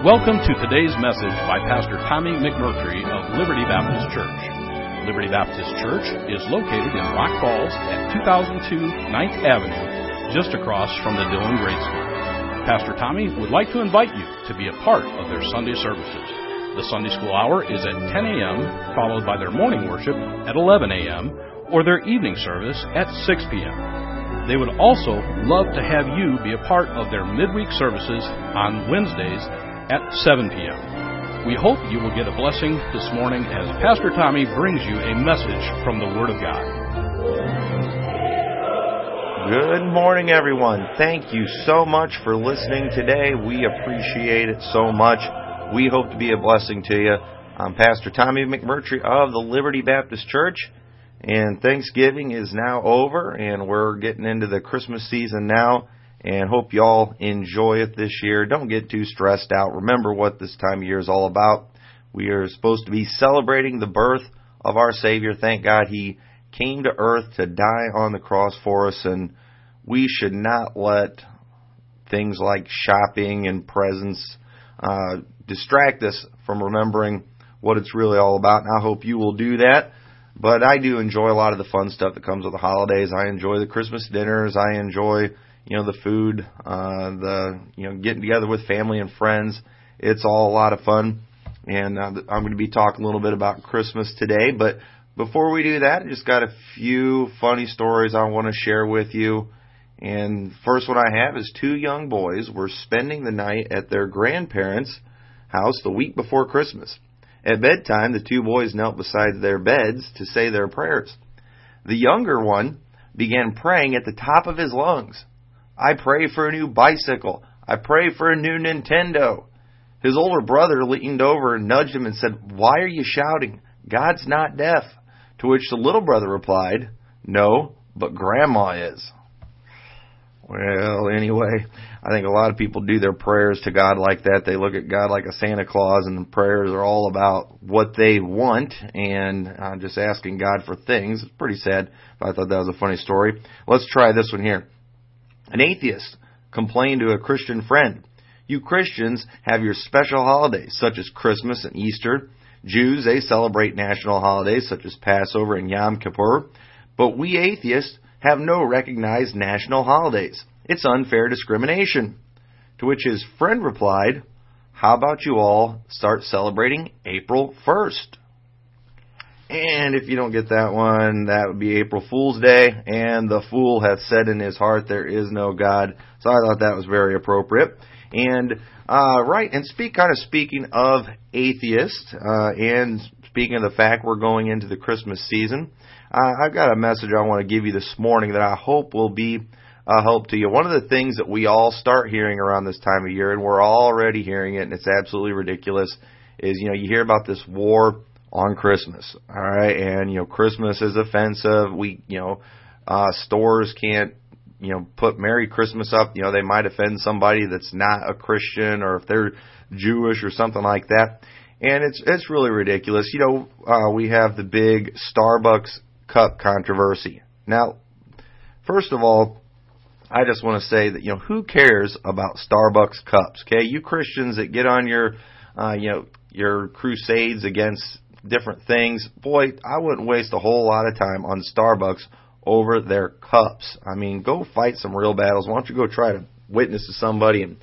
Welcome to today's message by Pastor Tommy McMurtry of Liberty Baptist Church. Liberty Baptist Church is located in Rock Falls at 2002 9th Avenue, just across from the Dillon Grade School. Pastor Tommy would like to invite you to be a part of their Sunday services. The Sunday school hour is at 10 a.m., followed by their morning worship at 11 a.m., or their evening service at 6 p.m. They would also love to have you be a part of their midweek services on Wednesdays at 7 p.m. We hope you will get a blessing this morning as Pastor Tommy brings you a message from the Word of God. Good morning, everyone. Thank you so much for listening today. We appreciate it so much. We hope to be a blessing to you. I'm Pastor Tommy McMurtry of the Liberty Baptist Church, and Thanksgiving is now over, and we're getting into the Christmas season now and hope y'all enjoy it this year. Don't get too stressed out. Remember what this time of year is all about. We are supposed to be celebrating the birth of our Savior. Thank God He came to earth to die on the cross for us, and we should not let things like shopping and presents uh, distract us from remembering what it's really all about. And I hope you will do that. But I do enjoy a lot of the fun stuff that comes with the holidays. I enjoy the Christmas dinners. I enjoy you know, the food, uh, the, you know, getting together with family and friends. It's all a lot of fun. And uh, I'm going to be talking a little bit about Christmas today. But before we do that, I just got a few funny stories I want to share with you. And first one I have is two young boys were spending the night at their grandparents' house the week before Christmas. At bedtime, the two boys knelt beside their beds to say their prayers. The younger one began praying at the top of his lungs. I pray for a new bicycle. I pray for a new Nintendo. His older brother leaned over and nudged him and said, Why are you shouting? God's not deaf. To which the little brother replied, No, but Grandma is. Well, anyway, I think a lot of people do their prayers to God like that. They look at God like a Santa Claus, and prayers are all about what they want and uh, just asking God for things. It's pretty sad, but I thought that was a funny story. Let's try this one here. An atheist complained to a Christian friend, You Christians have your special holidays, such as Christmas and Easter. Jews, they celebrate national holidays, such as Passover and Yom Kippur. But we atheists have no recognized national holidays. It's unfair discrimination. To which his friend replied, How about you all start celebrating April 1st? And if you don't get that one, that would be April Fool's Day. And the fool hath said in his heart, There is no God. So I thought that was very appropriate. And uh, right, and speak kind of speaking of atheists, uh, and speaking of the fact we're going into the Christmas season, uh, I've got a message I want to give you this morning that I hope will be a help to you. One of the things that we all start hearing around this time of year, and we're already hearing it, and it's absolutely ridiculous, is you know you hear about this war on Christmas. All right, and you know Christmas is offensive. We you know uh, stores can't you know put Merry Christmas up. You know they might offend somebody that's not a Christian or if they're Jewish or something like that. And it's it's really ridiculous. You know uh, we have the big Starbucks cup controversy. Now, first of all. I just want to say that you know who cares about Starbucks cups? Okay, you Christians that get on your uh, you know your crusades against different things. Boy, I wouldn't waste a whole lot of time on Starbucks over their cups. I mean, go fight some real battles. Why don't you go try to witness to somebody and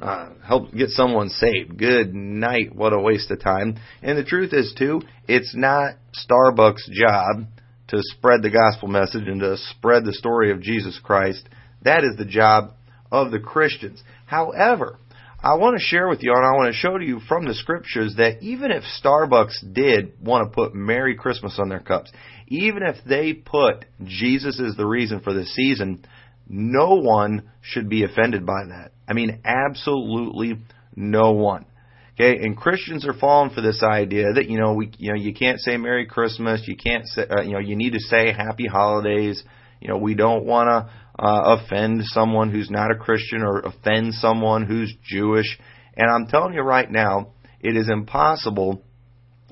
uh, help get someone saved? Good night. What a waste of time. And the truth is, too, it's not Starbucks' job to spread the gospel message and to spread the story of Jesus Christ. That is the job of the Christians. However, I want to share with you and I want to show to you from the scriptures that even if Starbucks did want to put Merry Christmas on their cups, even if they put Jesus is the reason for the season, no one should be offended by that. I mean, absolutely no one. Okay, and Christians are falling for this idea that you know we you know you can't say Merry Christmas, you can't say uh, you know you need to say Happy Holidays. You know we don't want to uh, offend someone who's not a Christian or offend someone who's Jewish. And I'm telling you right now, it is impossible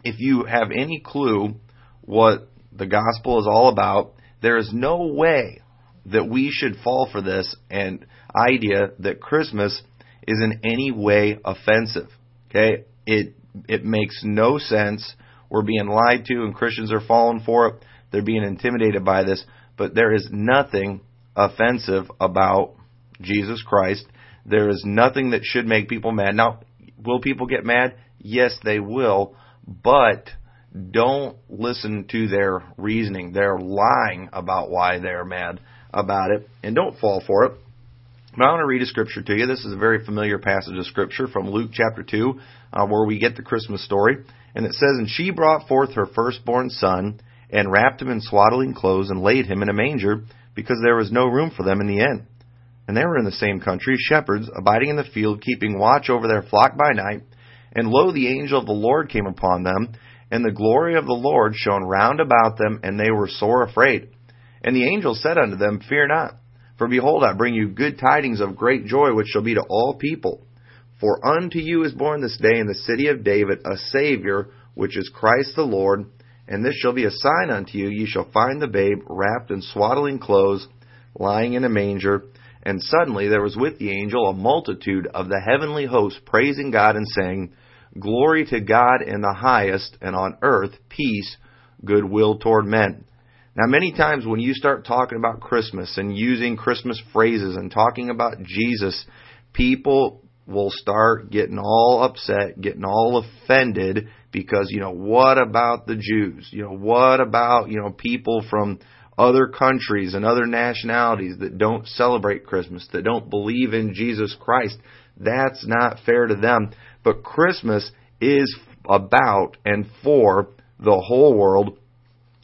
if you have any clue what the gospel is all about. There is no way that we should fall for this and idea that Christmas is in any way offensive. Okay? It it makes no sense. We're being lied to and Christians are falling for it. They're being intimidated by this, but there is nothing offensive about Jesus Christ. There is nothing that should make people mad. Now, will people get mad? Yes, they will, but don't listen to their reasoning. They're lying about why they're mad about it, and don't fall for it. But I want to read a scripture to you. This is a very familiar passage of scripture from Luke chapter 2, uh, where we get the Christmas story. And it says, And she brought forth her firstborn son, and wrapped him in swaddling clothes, and laid him in a manger, because there was no room for them in the inn. And they were in the same country, shepherds, abiding in the field, keeping watch over their flock by night. And lo, the angel of the Lord came upon them, and the glory of the Lord shone round about them, and they were sore afraid. And the angel said unto them, Fear not. For behold, I bring you good tidings of great joy, which shall be to all people. For unto you is born this day in the city of David a Savior, which is Christ the Lord. And this shall be a sign unto you, ye shall find the babe wrapped in swaddling clothes, lying in a manger. And suddenly there was with the angel a multitude of the heavenly host praising God and saying, Glory to God in the highest, and on earth peace, goodwill toward men. Now, many times when you start talking about Christmas and using Christmas phrases and talking about Jesus, people will start getting all upset, getting all offended because, you know, what about the Jews? You know, what about, you know, people from other countries and other nationalities that don't celebrate Christmas, that don't believe in Jesus Christ? That's not fair to them. But Christmas is about and for the whole world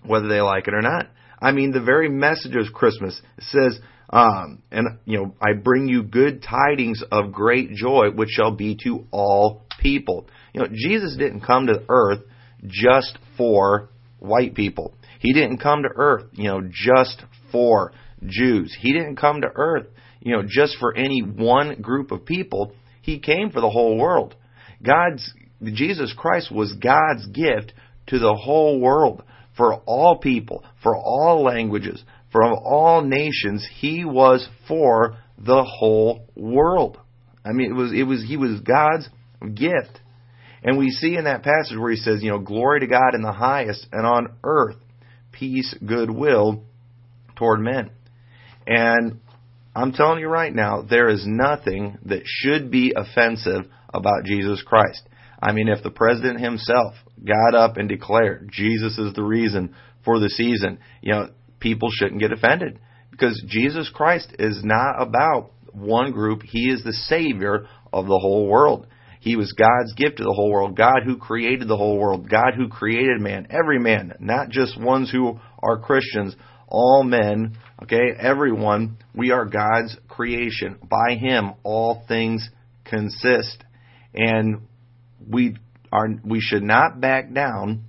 whether they like it or not. I mean, the very message of Christmas says, um, and you know, I bring you good tidings of great joy, which shall be to all people. You know, Jesus didn't come to earth just for white people. He didn't come to earth, you know, just for Jews. He didn't come to earth, you know, just for any one group of people. He came for the whole world. God's Jesus Christ was God's gift to the whole world for all people, for all languages, from all nations. He was for the whole world. I mean, it was, it was, he was God's gift. And we see in that passage where he says, you know, glory to God in the highest and on earth, peace, goodwill toward men. And I'm telling you right now, there is nothing that should be offensive about Jesus Christ. I mean, if the president himself got up and declared Jesus is the reason for the season, you know, people shouldn't get offended because Jesus Christ is not about one group. He is the Savior of the whole world. He was God's gift to the whole world. God who created the whole world. God who created man. Every man. Not just ones who are Christians. All men. Okay? Everyone. We are God's creation. By Him, all things consist. And we are we should not back down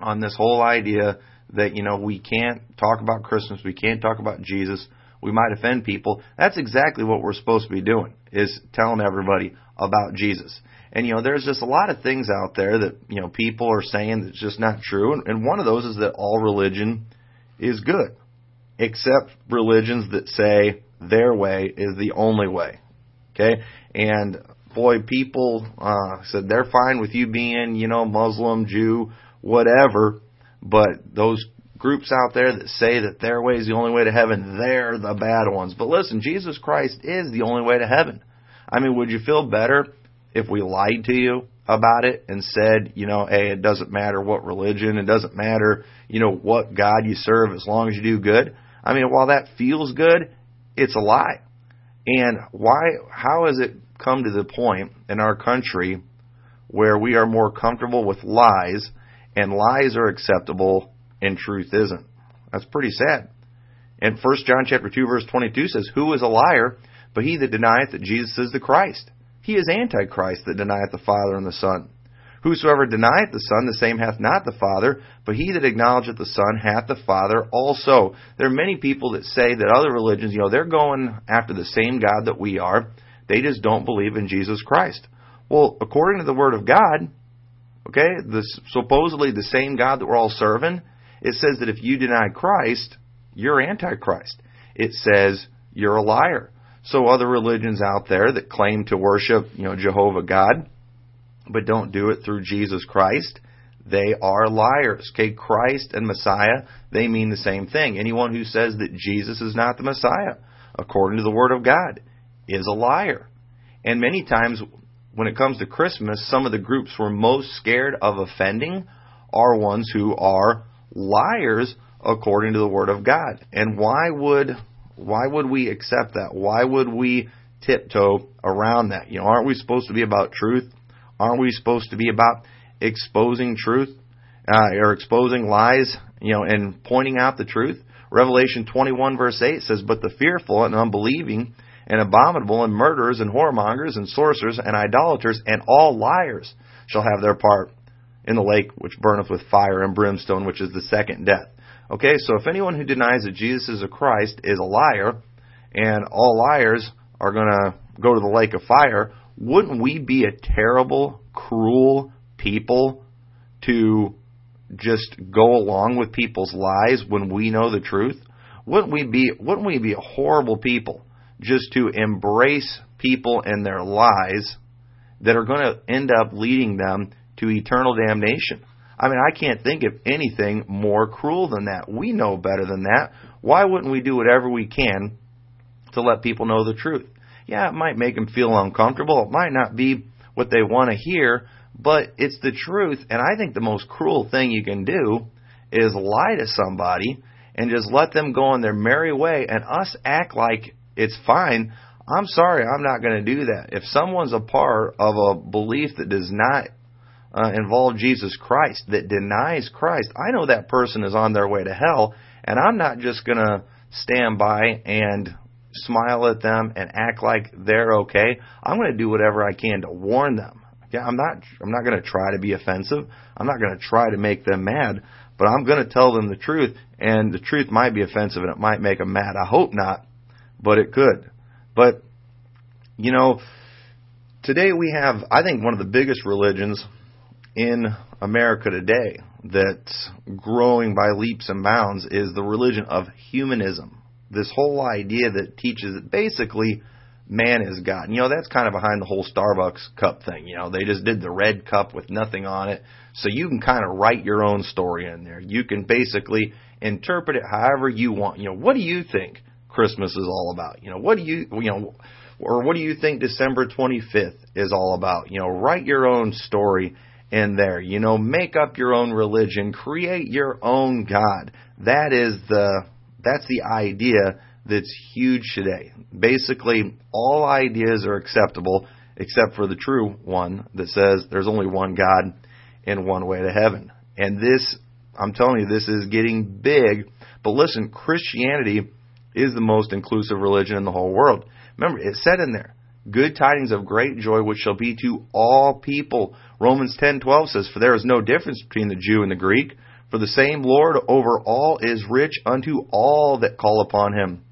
on this whole idea that you know we can't talk about Christmas, we can't talk about Jesus, we might offend people. That's exactly what we're supposed to be doing is telling everybody about Jesus. And you know, there's just a lot of things out there that you know people are saying that's just not true. And, and one of those is that all religion is good, except religions that say their way is the only way. Okay, and boy, people uh, said they're fine with you being, you know, Muslim, Jew, whatever, but those groups out there that say that their way is the only way to heaven, they're the bad ones. But listen, Jesus Christ is the only way to heaven. I mean, would you feel better if we lied to you about it and said, you know, hey, it doesn't matter what religion, it doesn't matter, you know, what God you serve as long as you do good? I mean, while that feels good, it's a lie. And why, how has it come to the point in our country where we are more comfortable with lies and lies are acceptable and truth isn't. That's pretty sad. And 1 John chapter 2 verse 22 says, Who is a liar but he that denieth that Jesus is the Christ? He is Antichrist that denieth the Father and the Son. Whosoever denieth the Son, the same hath not the Father, but he that acknowledgeth the Son hath the Father also. There are many people that say that other religions, you know, they're going after the same God that we are. They just don't believe in Jesus Christ. Well, according to the Word of God, okay, this supposedly the same God that we're all serving, it says that if you deny Christ, you're Antichrist. It says you're a liar. So other religions out there that claim to worship, you know, Jehovah God, but don't do it through Jesus Christ, they are liars. Okay, Christ and Messiah, they mean the same thing. Anyone who says that Jesus is not the Messiah, according to the Word of God, is a liar. And many times, when it comes to Christmas, some of the groups we're most scared of offending are ones who are liars according to the Word of God. And why would why would we accept that? Why would we tiptoe around that? You know, aren't we supposed to be about truth? Aren't we supposed to be about exposing truth uh, or exposing lies? You know, and pointing out the truth. Revelation 21 verse 8 says, "But the fearful and unbelieving." and abominable and murderers and whoremongers and sorcerers and idolaters and all liars shall have their part in the lake which burneth with fire and brimstone, which is the second death. Okay, so if anyone who denies that Jesus is a Christ is a liar, and all liars are going to go to the lake of fire, wouldn't we be a terrible, cruel people to just go along with people's lies when we know the truth? Wouldn't we be wouldn't we be a horrible people just to embrace people and their lies that are going to end up leading them to eternal damnation? I mean, I can't think of anything more cruel than that. We know better than that. Why wouldn't we do whatever we can to let people know the truth? Yeah, it might make them feel uncomfortable. It might not be what they want to hear, but it's the truth. And I think the most cruel thing you can do is lie to somebody and just let them go on their merry way and us act like it's fine. I'm sorry, I'm not going to do that. If someone's a part of a belief that does not uh, involve Jesus Christ, that denies Christ, I know that person is on their way to hell, and I'm not just going to stand by and smile at them and act like they're okay. I'm going to do whatever I can to warn them. Yeah, I'm not I'm not going to try to be offensive. I'm not going to try to make them mad, but I'm going to tell them the truth and the truth might be offensive and it might make them mad. I hope not, but it could. But you know, today we have I think one of the biggest religions in America today that's growing by leaps and bounds is the religion of humanism. This whole idea that teaches that basically man is God. You know, that's kind of behind the whole Starbucks cup thing. You know, they just did the red cup with nothing on it. So you can kind of write your own story in there. You can basically interpret it however you want. You know, what do you think Christmas is all about? You know, what do you, you know, or what do you think December 25th is all about? You know, write your own story in there. You know, make up your own religion, create your own God. That is the that's the idea that's huge today. Basically, all ideas are acceptable except for the true one that says there's only one God and one way to heaven. And this, I'm telling you, this is getting big. But listen, Christianity is the most inclusive religion in the whole world. Remember, it said in there, good tidings of great joy which shall be to all people. Romans 10:12 says, "For there is no difference between the Jew and the Greek, for the same Lord over all is rich unto all that call upon him.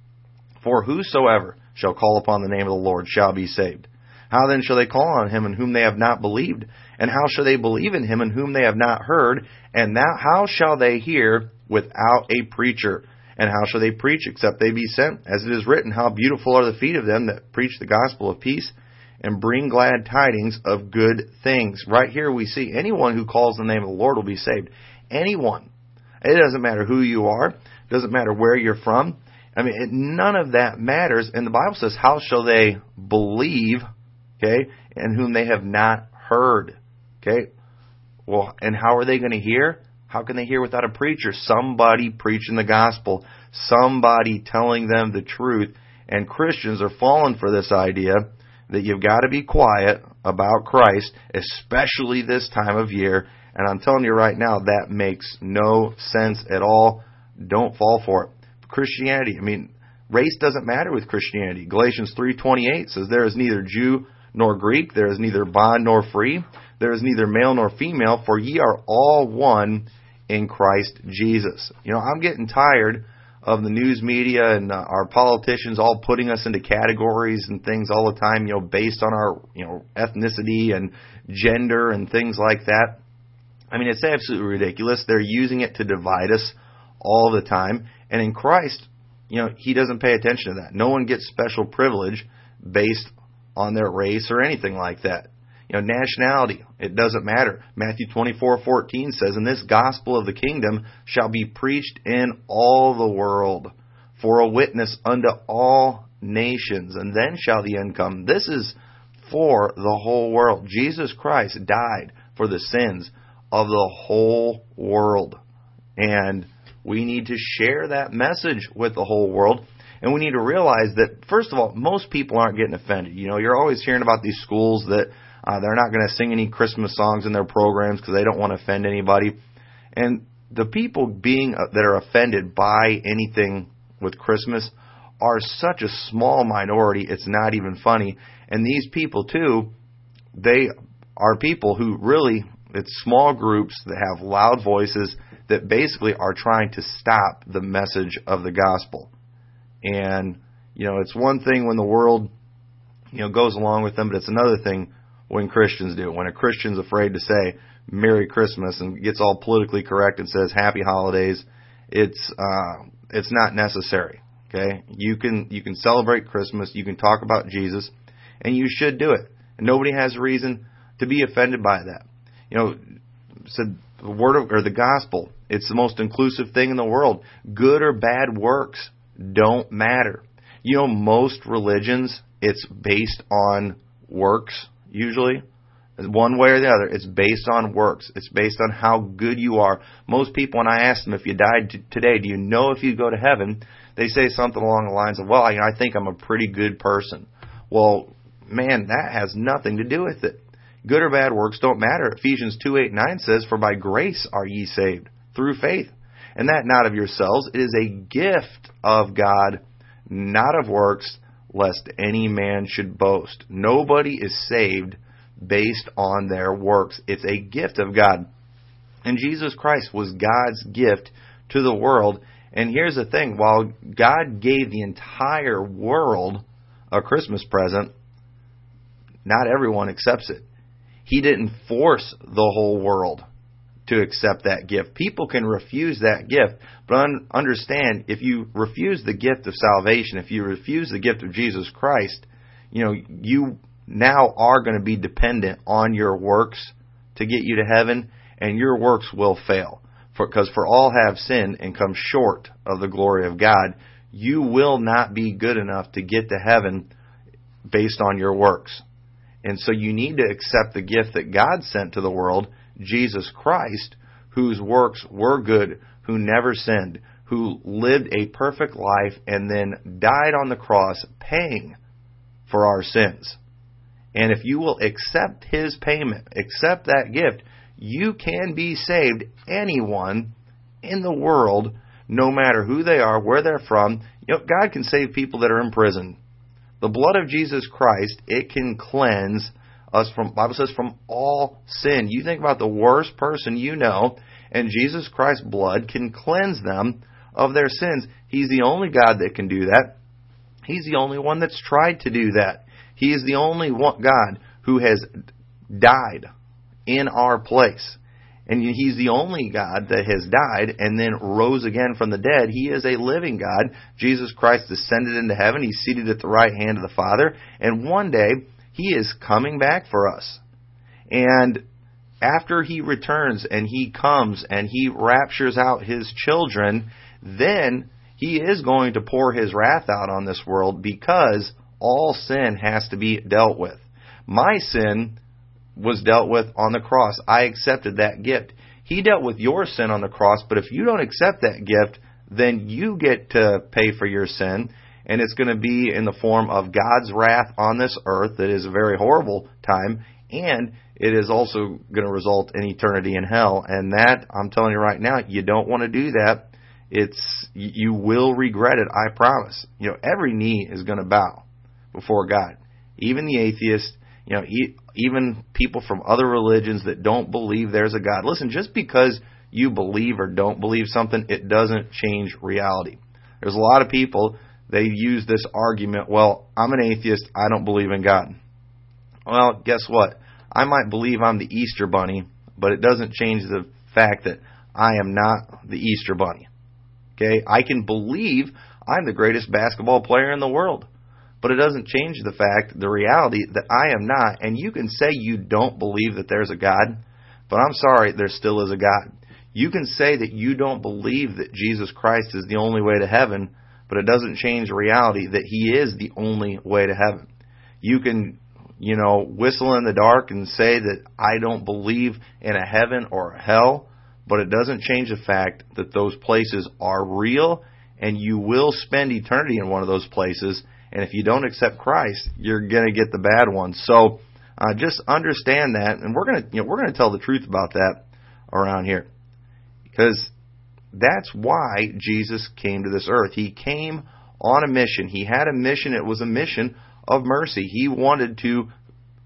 For whosoever shall call upon the name of the Lord shall be saved. How then shall they call on him in whom they have not believed? And how shall they believe in him in whom they have not heard? And now how shall they hear without a preacher? And how shall they preach except they be sent? As it is written, How beautiful are the feet of them that preach the gospel of peace and bring glad tidings of good things. Right here we see anyone who calls the name of the Lord will be saved. Anyone. It doesn't matter who you are. It doesn't matter where you're from. I mean, it, none of that matters. And the Bible says, how shall they believe, okay, in whom they have not heard? Okay? Well, and how are they going to hear? How can they hear without a preacher? Somebody preaching the gospel. Somebody telling them the truth. And Christians are falling for this idea that you've got to be quiet about Christ, especially this time of year. And I'm telling you right now, that makes no sense at all. Don't fall for it. Christianity, I mean, race doesn't matter with Christianity. Galatians 3:28 says there is neither Jew nor Greek, there is neither bond nor free, there is neither male nor female, for ye are all one in Christ Jesus. You know, I'm getting tired of the news media and uh, our politicians all putting us into categories and things all the time, you know, based on our, you know, ethnicity and gender and things like that. I mean, it's absolutely ridiculous. They're using it to divide us all the time. And in Christ, you know, He doesn't pay attention to that. No one gets special privilege based on their race or anything like that. You know, nationality. It doesn't matter. Matthew 24:14 says, "And this gospel of the kingdom shall be preached in all the world for a witness unto all nations, and then shall the end come." This is for the whole world. Jesus Christ died for the sins of the whole world. And we need to share that message with the whole world. And we need to realize that, first of all, most people aren't getting offended. You know, you're always hearing about these schools that uh, they're not going to sing any Christmas songs in their programs because they don't want to offend anybody. And the people being uh, that are offended by anything with Christmas are such a small minority, it's not even funny. And these people, too, they are people who really, it's small groups that have loud voices that basically are trying to stop the message of the gospel. And, you know, it's one thing when the world, you know, goes along with them, but it's another thing when Christians do. When a Christian's afraid to say Merry Christmas and gets all politically correct and says Happy Holidays, it's uh, it's not necessary. Okay, you can you can celebrate Christmas, you can talk about Jesus, and you should do it. And nobody has reason to be offended by that. You know, said the word of or the gospel. It's the most inclusive thing in the world. Good or bad works don't matter. You know, most religions, it's based on works usually. One way or the other, it's based on works. It's based on how good you are. Most people, when I ask them if you died t- today, do you know if you go to heaven? They say something along the lines of, "Well, I, I think I'm a pretty good person." Well, man, that has nothing to do with it. Good or bad works don't matter. Ephesians 2 8 9 says, For by grace are ye saved, through faith. And that not of yourselves, it is a gift of God, not of works, lest any man should boast. Nobody is saved based on their works. It's a gift of God. And Jesus Christ was God's gift to the world. And here's the thing while God gave the entire world a Christmas present, not everyone accepts it. He didn't force the whole world to accept that gift. People can refuse that gift, but understand if you refuse the gift of salvation, if you refuse the gift of Jesus Christ, you know, you now are going to be dependent on your works to get you to heaven, and your works will fail. Because for, for all have sinned and come short of the glory of God, you will not be good enough to get to heaven based on your works. And so you need to accept the gift that God sent to the world, Jesus Christ, whose works were good, who never sinned, who lived a perfect life and then died on the cross paying for our sins. And if you will accept his payment, accept that gift, you can be saved. Anyone in the world, no matter who they are, where they're from, you know, God can save people that are in prison. The blood of Jesus Christ, it can cleanse us from, Bible says, from all sin. You think about the worst person you know, and Jesus Christ's blood can cleanse them of their sins. He's the only God that can do that. He's the only one that's tried to do that. He is the only one, God who has died in our place. And He's the only God that has died and then rose again from the dead. He is a living God. Jesus Christ descended into heaven. He's seated at the right hand of the Father. And one day, He is coming back for us. And after He returns and He comes and He raptures out His children, then He is going to pour His wrath out on this world because all sin has to be dealt with. My sin was dealt with on the cross. I accepted that gift. He dealt with your sin on the cross, but if you don't accept that gift, then you get to pay for your sin, and it's going to be in the form of God's wrath on this earth that is a very horrible time, and it is also going to result in eternity in hell. And that, I'm telling you right now, you don't want to do that. It's, you will regret it, I promise. You know, every knee is going to bow before God. Even the atheist, you know, even people from other religions that don't believe there's a God. Listen, just because you believe or don't believe something, it doesn't change reality. There's a lot of people, they use this argument, well, I'm an atheist, I don't believe in God. Well, guess what? I might believe I'm the Easter bunny, but it doesn't change the fact that I am not the Easter bunny. Okay? I can believe I'm the greatest basketball player in the world. but it doesn't change the fact, the reality that I am not. And you can say you don't believe that there's a God, but I'm sorry, there still is a God. You can say that you don't believe that Jesus Christ is the only way to heaven, but it doesn't change reality that He is the only way to heaven. You can, you know, whistle in the dark and say that I don't believe in a heaven or a hell, but it doesn't change the fact that those places are real and you will spend eternity in one of those places. And if you don't accept Christ, you're going to get the bad one. So uh, just understand that, and we're going to you know we're going to tell the truth about that around here, because that's why Jesus came to this earth. He came on a mission. He had a mission. It was a mission of mercy. He wanted to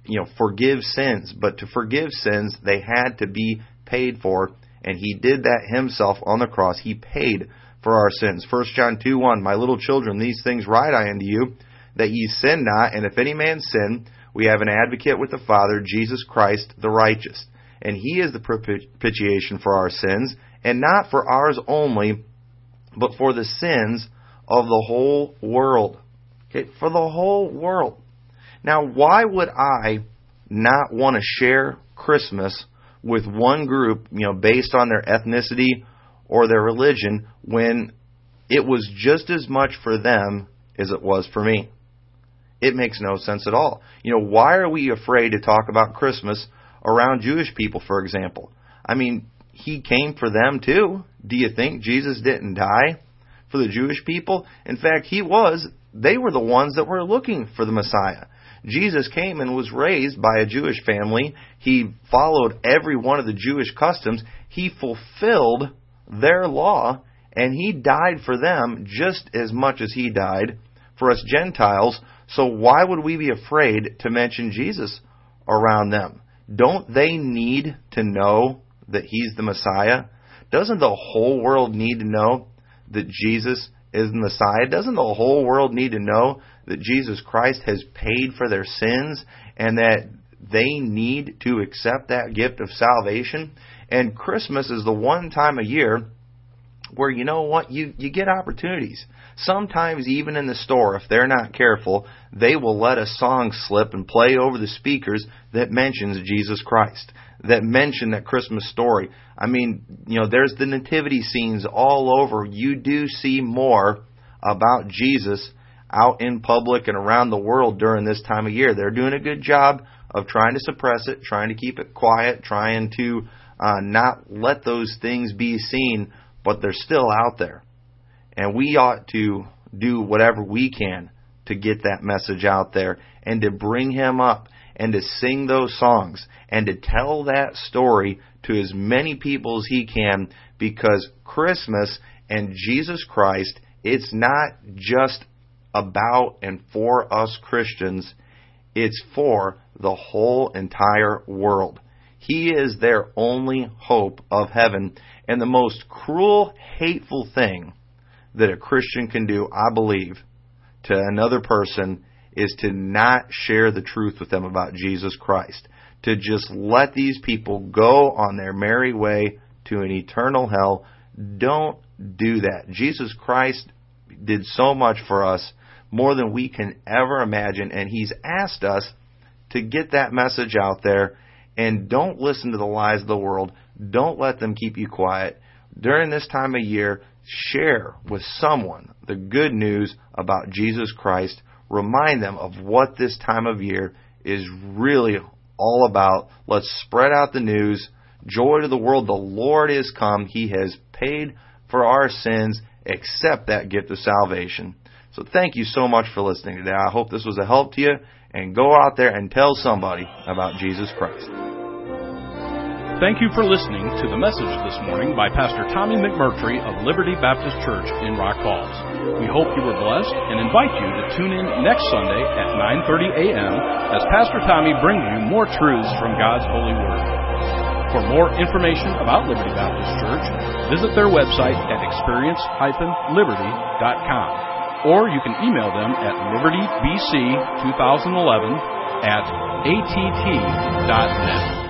you know forgive sins, but to forgive sins they had to be paid for, and he did that himself on the cross. He paid for our sins. 1 John 2 1, My little children, these things write I unto you, that ye sin not, and if any man sin, we have an advocate with the Father, Jesus Christ the righteous. And he is the propitiation for our sins, and not for ours only, but for the sins of the whole world. Okay, for the whole world. Now, why would I not want to share Christmas with one group, you know, based on their ethnicity or their religion when it was just as much for them as it was for me. It makes no sense at all. You know, why are we afraid to talk about Christmas around Jewish people, for example? I mean, he came for them too. Do you think Jesus didn't die for the Jewish people? In fact, he was. They were the ones that were looking for the Messiah. Jesus came and was raised by a Jewish family. He followed every one of the Jewish customs. He fulfilled their law, and he died for them just as much as he died for us Gentiles. So why would we be afraid to mention Jesus around them? Don't they need to know that he's the Messiah? Doesn't the whole world need to know that Jesus is the Messiah? Doesn't the whole world need to know that Jesus Christ has paid for their sins and that they need to accept that gift of salvation? And Christmas is the one time a year where you know what you you get opportunities. Sometimes even in the store if they're not careful, they will let a song slip and play over the speakers that mentions Jesus Christ, that mention that Christmas story. I mean, you know, there's the nativity scenes all over. You do see more about Jesus out in public and around the world during this time of year. They're doing a good job of trying to suppress it, trying to keep it quiet, trying to uh, not let those things be seen, but they're still out there. And we ought to do whatever we can to get that message out there and to bring him up and to sing those songs and to tell that story to as many people as he can because Christmas and Jesus Christ, it's not just about and for us Christians, it's for the whole entire world. He is their only hope of heaven. And the most cruel, hateful thing that a Christian can do, I believe, to another person is to not share the truth with them about Jesus Christ. To just let these people go on their merry way to an eternal hell. Don't do that. Jesus Christ did so much for us, more than we can ever imagine, and He's asked us to get that message out there and don't listen to the lies of the world. Don't let them keep you quiet. During this time of year, share with someone the good news about Jesus Christ. Remind them of what this time of year is really all about. Let's spread out the news. Joy to the world. The Lord is come. He has paid for our sins. Accept that gift of salvation. So thank you so much for listening today. I hope this was a help to you and go out there and tell somebody about Jesus Christ. Thank you for listening to the message this morning by Pastor Tommy McMurtry of Liberty Baptist Church in Rock Falls. We hope you were blessed and invite you to tune in next Sunday at 9:30 a.m. as Pastor Tommy brings you more truths from God's holy word. For more information about Liberty Baptist Church, visit their website at experience-liberty.com or you can email them at libertybc2011 at att.net.